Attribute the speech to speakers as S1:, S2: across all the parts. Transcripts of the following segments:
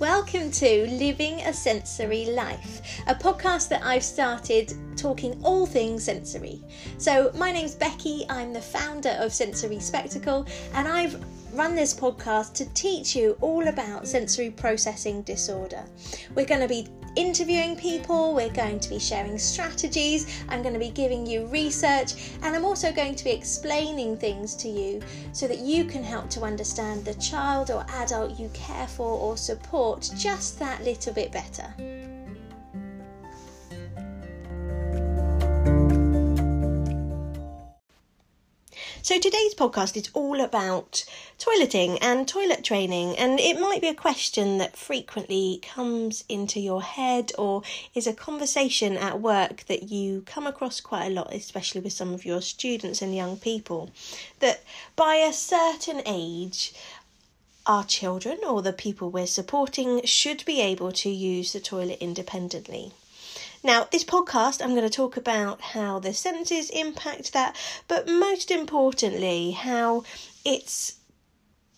S1: Welcome to Living a Sensory Life, a podcast that I've started talking all things sensory. So, my name's Becky, I'm the founder of Sensory Spectacle, and I've run this podcast to teach you all about sensory processing disorder. We're going to be interviewing people, we're going to be sharing strategies, I'm going to be giving you research, and I'm also going to be explaining things to you so that you can help to understand the child or adult you care for or support just that little bit better. So today's podcast is all about toileting and toilet training, and it might be a question that frequently comes into your head or is a conversation at work that you come across quite a lot, especially with some of your students and young people. That by a certain age, our children or the people we're supporting should be able to use the toilet independently. Now, this podcast, I'm going to talk about how the senses impact that, but most importantly, how it's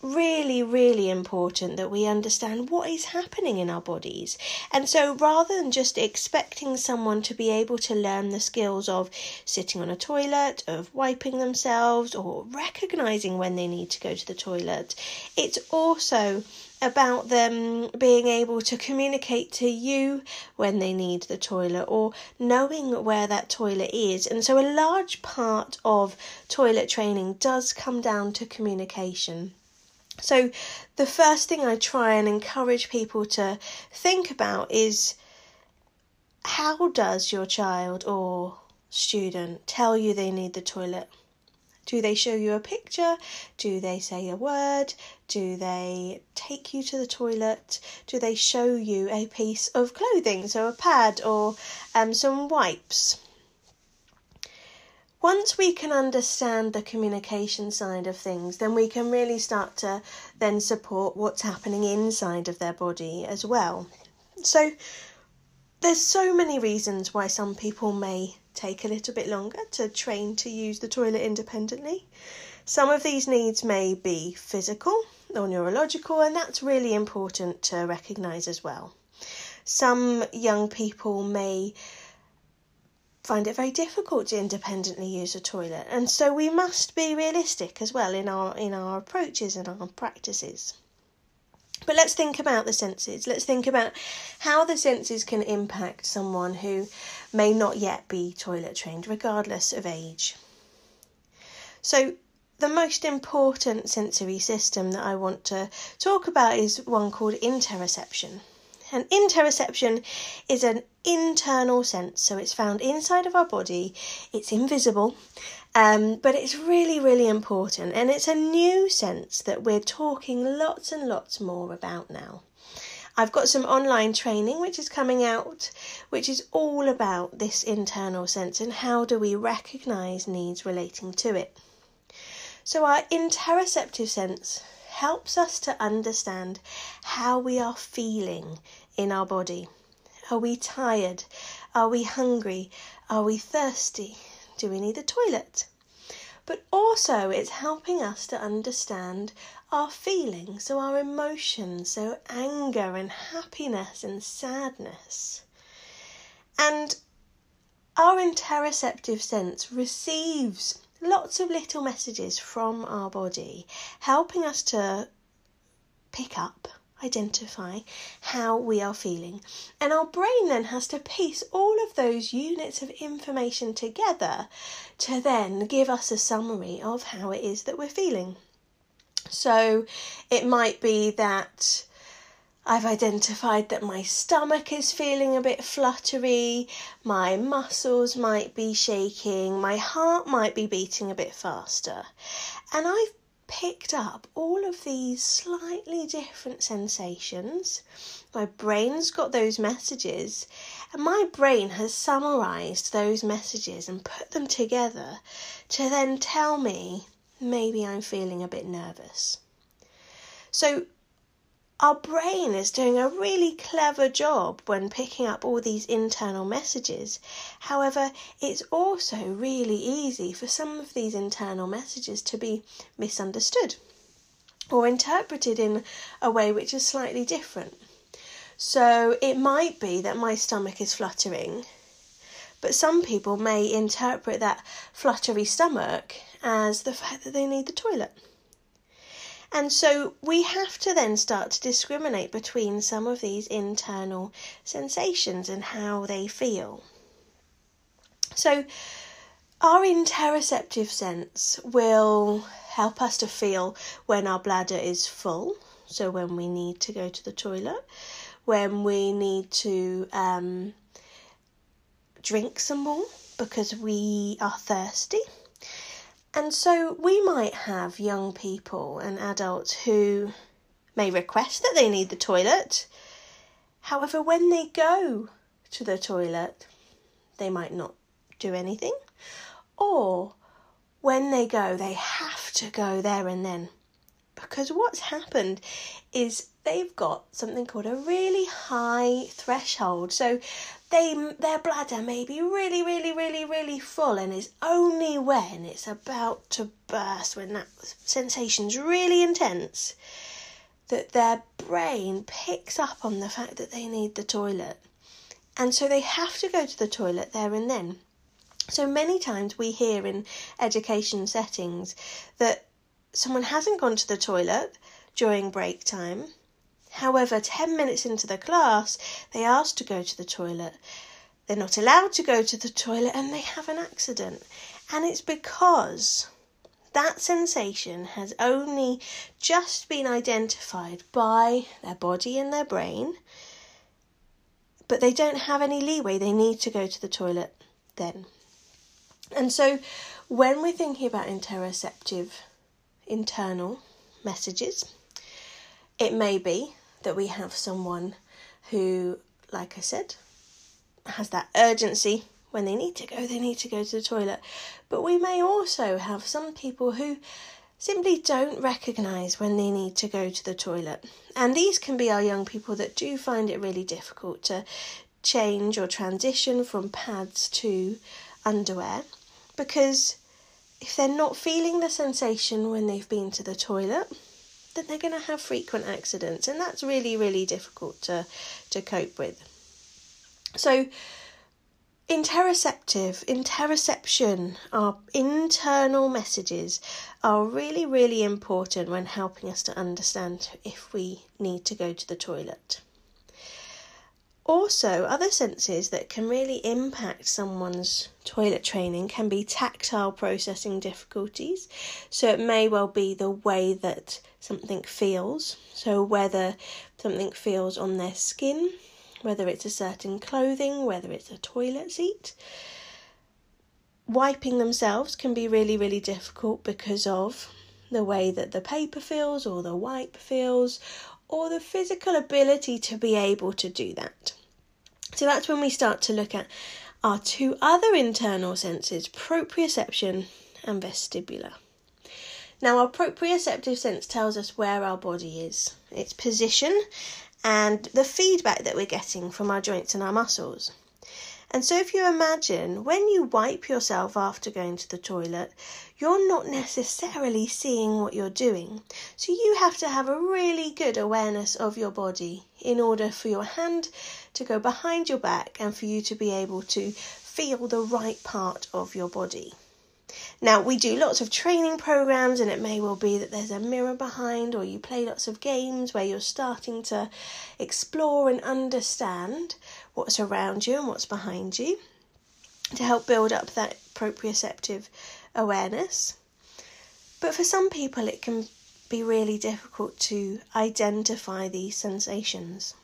S1: really, really important that we understand what is happening in our bodies. And so rather than just expecting someone to be able to learn the skills of sitting on a toilet, of wiping themselves, or recognizing when they need to go to the toilet, it's also about them being able to communicate to you when they need the toilet or knowing where that toilet is. And so, a large part of toilet training does come down to communication. So, the first thing I try and encourage people to think about is how does your child or student tell you they need the toilet? Do they show you a picture? Do they say a word? Do they take you to the toilet? Do they show you a piece of clothing, so a pad or um, some wipes? Once we can understand the communication side of things, then we can really start to then support what's happening inside of their body as well. So, there's so many reasons why some people may take a little bit longer to train to use the toilet independently. Some of these needs may be physical or neurological, and that's really important to recognise as well. Some young people may find it very difficult to independently use a toilet, and so we must be realistic as well in our in our approaches and our practices. But let's think about the senses. Let's think about how the senses can impact someone who may not yet be toilet trained, regardless of age. So, the most important sensory system that I want to talk about is one called interoception. And interoception is an internal sense, so it's found inside of our body, it's invisible, um, but it's really, really important, and it's a new sense that we're talking lots and lots more about now. I've got some online training which is coming out, which is all about this internal sense and how do we recognize needs relating to it. So, our interoceptive sense helps us to understand how we are feeling in our body. Are we tired? Are we hungry? Are we thirsty? Do we need a toilet? But also, it's helping us to understand our feelings, so our emotions, so anger and happiness and sadness. And our interoceptive sense receives lots of little messages from our body, helping us to pick up identify how we are feeling. And our brain then has to piece all of those units of information together to then give us a summary of how it is that we're feeling. So it might be that I've identified that my stomach is feeling a bit fluttery, my muscles might be shaking, my heart might be beating a bit faster. And I've picked up all of these slightly different sensations. My brain's got those messages, and my brain has summarized those messages and put them together to then tell me maybe I'm feeling a bit nervous. So, our brain is doing a really clever job when picking up all these internal messages. However, it's also really easy for some of these internal messages to be misunderstood or interpreted in a way which is slightly different. So it might be that my stomach is fluttering, but some people may interpret that fluttery stomach as the fact that they need the toilet. And so we have to then start to discriminate between some of these internal sensations and how they feel. So, our interoceptive sense will help us to feel when our bladder is full, so when we need to go to the toilet, when we need to um, drink some more because we are thirsty and so we might have young people and adults who may request that they need the toilet. However, when they go to the toilet, they might not do anything. Or when they go, they have to go there and then. Because what's happened is they've got something called a really high threshold. So they their bladder may be really, really, really, really full, and it's only when it's about to burst, when that sensation's really intense, that their brain picks up on the fact that they need the toilet. And so they have to go to the toilet there and then. So many times we hear in education settings that someone hasn't gone to the toilet during break time However, 10 minutes into the class, they ask to go to the toilet. They're not allowed to go to the toilet and they have an accident. And it's because that sensation has only just been identified by their body and their brain, but they don't have any leeway. They need to go to the toilet then. And so, when we're thinking about interoceptive internal messages, it may be that we have someone who, like I said, has that urgency when they need to go, they need to go to the toilet. But we may also have some people who simply don't recognise when they need to go to the toilet. And these can be our young people that do find it really difficult to change or transition from pads to underwear because if they're not feeling the sensation when they've been to the toilet, then they're going to have frequent accidents, and that's really, really difficult to, to cope with. So, interoceptive, interoception, our internal messages are really, really important when helping us to understand if we need to go to the toilet. Also, other senses that can really impact someone's toilet training can be tactile processing difficulties. So, it may well be the way that something feels. So, whether something feels on their skin, whether it's a certain clothing, whether it's a toilet seat. Wiping themselves can be really, really difficult because of the way that the paper feels or the wipe feels or the physical ability to be able to do that. So that's when we start to look at our two other internal senses, proprioception and vestibular. Now, our proprioceptive sense tells us where our body is, its position, and the feedback that we're getting from our joints and our muscles. And so, if you imagine when you wipe yourself after going to the toilet, you're not necessarily seeing what you're doing. So, you have to have a really good awareness of your body in order for your hand to go behind your back and for you to be able to feel the right part of your body. Now, we do lots of training programs, and it may well be that there's a mirror behind, or you play lots of games where you're starting to explore and understand what's around you and what's behind you to help build up that proprioceptive awareness. But for some people, it can be really difficult to identify these sensations.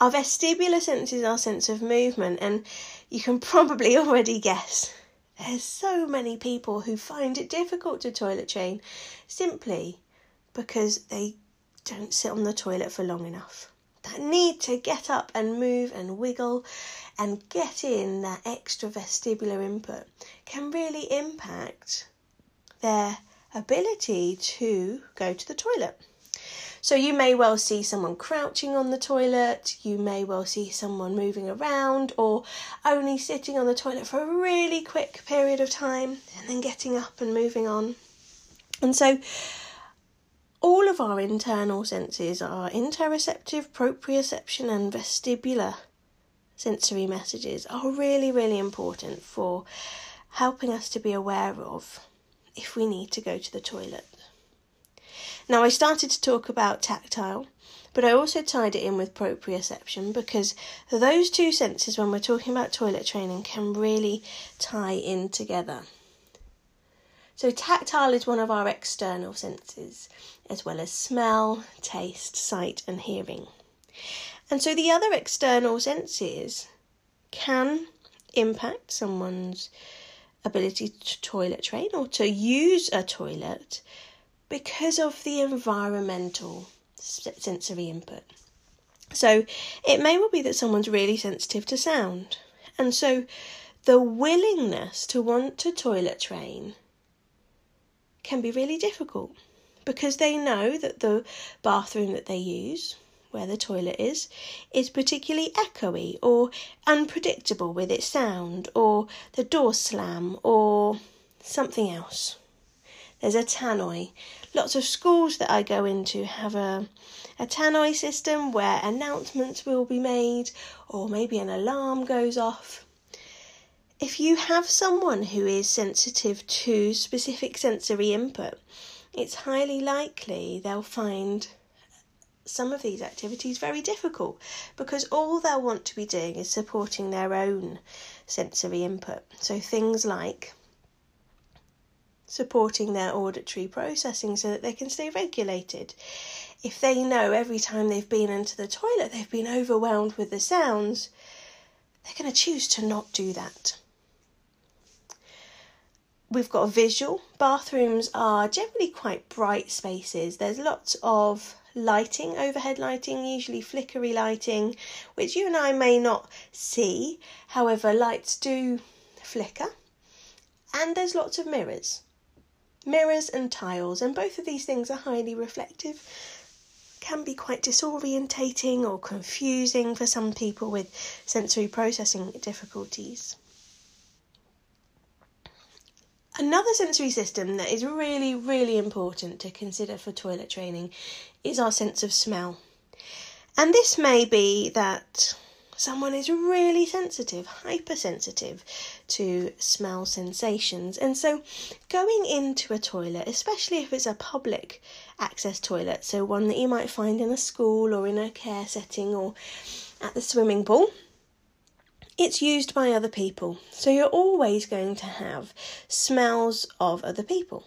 S1: Our vestibular sense is our sense of movement, and you can probably already guess there's so many people who find it difficult to toilet train simply because they don't sit on the toilet for long enough. That need to get up and move and wiggle and get in that extra vestibular input can really impact their ability to go to the toilet. So you may well see someone crouching on the toilet, you may well see someone moving around, or only sitting on the toilet for a really quick period of time and then getting up and moving on. And so, all of our internal senses, our interoceptive, proprioception, and vestibular sensory messages, are really, really important for helping us to be aware of if we need to go to the toilet. Now, I started to talk about tactile, but I also tied it in with proprioception because those two senses, when we're talking about toilet training, can really tie in together. So, tactile is one of our external senses, as well as smell, taste, sight, and hearing. And so, the other external senses can impact someone's ability to toilet train or to use a toilet because of the environmental sensory input. So it may well be that someone's really sensitive to sound. And so the willingness to want to toilet train can be really difficult because they know that the bathroom that they use, where the toilet is, is particularly echoey or unpredictable with its sound, or the door slam, or something else. There's a tannoy. Lots of schools that I go into have a, a tannoy system where announcements will be made, or maybe an alarm goes off. If you have someone who is sensitive to specific sensory input, it's highly likely they'll find some of these activities very difficult because all they'll want to be doing is supporting their own sensory input. So things like supporting their auditory processing so that they can stay regulated. If they know every time they've been into the toilet they've been overwhelmed with the sounds, they're going to choose to not do that. We've got a visual. Bathrooms are generally quite bright spaces. There's lots of lighting, overhead lighting, usually flickery lighting, which you and I may not see. However, lights do flicker. And there's lots of mirrors. Mirrors and tiles, and both of these things are highly reflective. Can be quite disorientating or confusing for some people with sensory processing difficulties. Another sensory system that is really, really important to consider for toilet training is our sense of smell. And this may be that someone is really sensitive, hypersensitive to smell sensations. And so going into a toilet, especially if it's a public access toilet, so one that you might find in a school or in a care setting or at the swimming pool, it's used by other people. So you're always going to have smells of other people.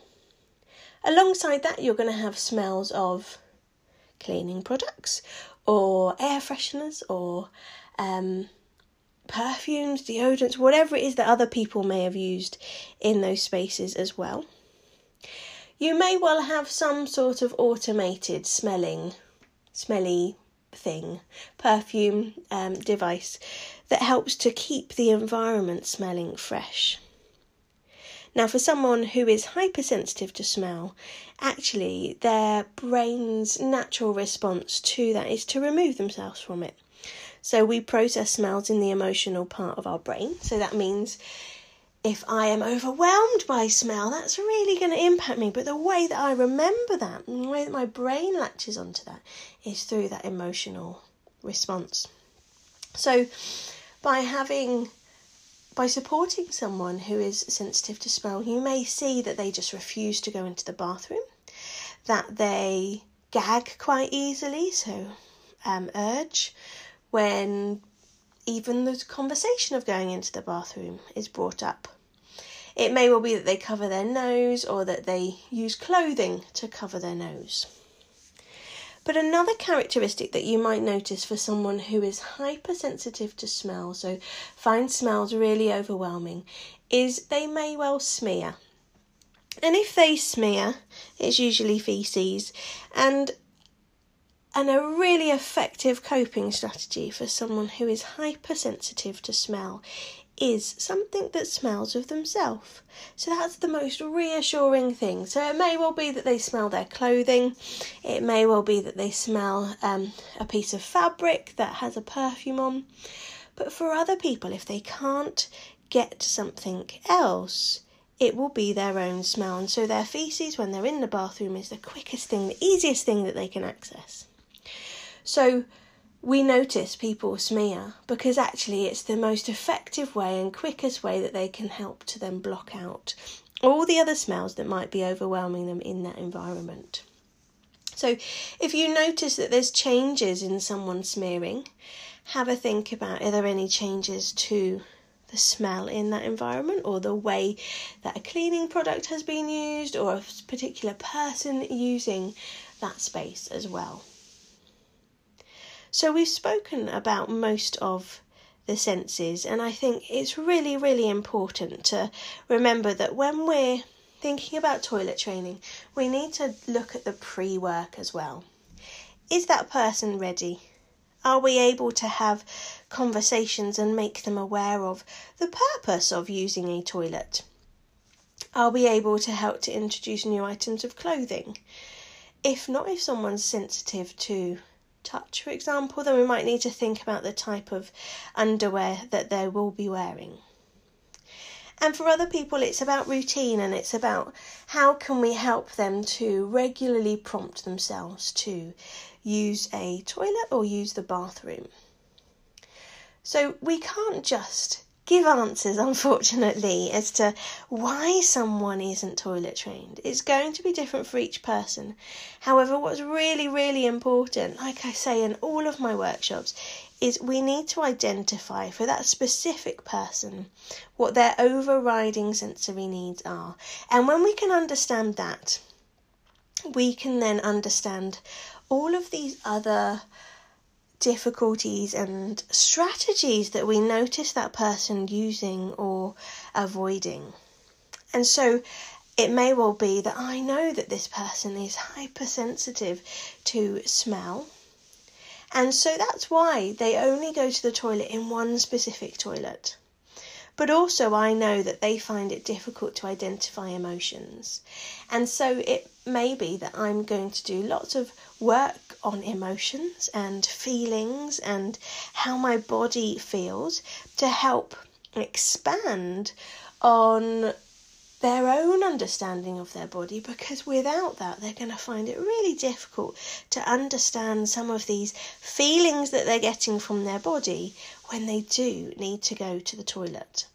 S1: Alongside that, you're going to have smells of cleaning products or air fresheners or um, perfumes, deodorants, whatever it is that other people may have used in those spaces as well. You may well have some sort of automated smelling, smelly thing, perfume um, device that helps to keep the environment smelling fresh. Now, for someone who is hypersensitive to smell, actually their brain's natural response to that is to remove themselves from it. So, we process smells in the emotional part of our brain. So, that means if I am overwhelmed by smell, that's really going to impact me. But the way that I remember that, the way that my brain latches onto that, is through that emotional response. So, by having by supporting someone who is sensitive to smell, you may see that they just refuse to go into the bathroom, that they gag quite easily, so um, urge, when even the conversation of going into the bathroom is brought up. It may well be that they cover their nose or that they use clothing to cover their nose. But another characteristic that you might notice for someone who is hypersensitive to smell, so finds smells really overwhelming, is they may well smear. And if they smear, it's usually feces. And and a really effective coping strategy for someone who is hypersensitive to smell is something that smells of themselves. So that's the most reassuring thing. So it may well be that they smell their clothing, it may well be that they smell um, a piece of fabric that has a perfume on. But for other people, if they can't get something else, it will be their own smell. And so their feces, when they're in the bathroom, is the quickest thing, the easiest thing that they can access. So we notice people smear because actually it's the most effective way and quickest way that they can help to then block out all the other smells that might be overwhelming them in that environment. So, if you notice that there's changes in someone smearing, have a think about are there any changes to the smell in that environment or the way that a cleaning product has been used or a particular person using that space as well. So, we've spoken about most of the senses, and I think it's really, really important to remember that when we're thinking about toilet training, we need to look at the pre work as well. Is that person ready? Are we able to have conversations and make them aware of the purpose of using a toilet? Are we able to help to introduce new items of clothing? If not, if someone's sensitive to touch, for example, then we might need to think about the type of underwear that they will be wearing. And for other people, it's about routine and it's about how can we help them to regularly prompt themselves to use a toilet or use the bathroom. So we can't just give answers, unfortunately, as to why someone isn't toilet trained. It's going to be different for each person. However, what's really, really important, like I say in all of my workshops, is we need to identify for that specific person what their overriding sensory needs are. And when we can understand that, we can then understand all of these other difficulties and strategies that we notice that person using or avoiding. And so it may well be that I know that this person is hypersensitive to smell. And so that's why they only go to the toilet in one specific toilet. But also, I know that they find it difficult to identify emotions. And so it may be that I'm going to do lots of work on emotions and feelings and how my body feels to help expand on their own understanding of their body because without that they're going to find it really difficult to understand some of these feelings that they're getting from their body when they do need to go to the toilet.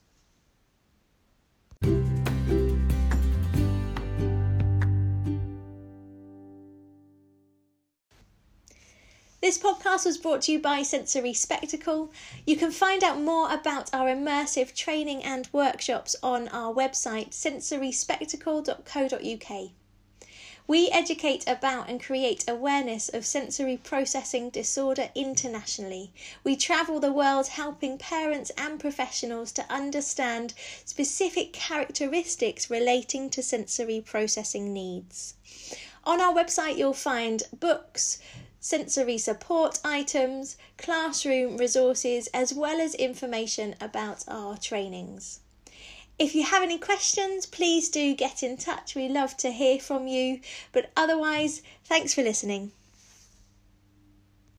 S2: This podcast was brought to you by Sensory Spectacle. You can find out more about our immersive training and workshops on our website sensoryspectacle.co.uk. We educate about and create awareness of sensory processing disorder internationally. We travel the world helping parents and professionals to understand specific characteristics relating to sensory processing needs. On our website, you'll find books, sensory support items, classroom resources, as well as information about our trainings. If you have any questions, please do get in touch. We love to hear from you. But otherwise, thanks for listening.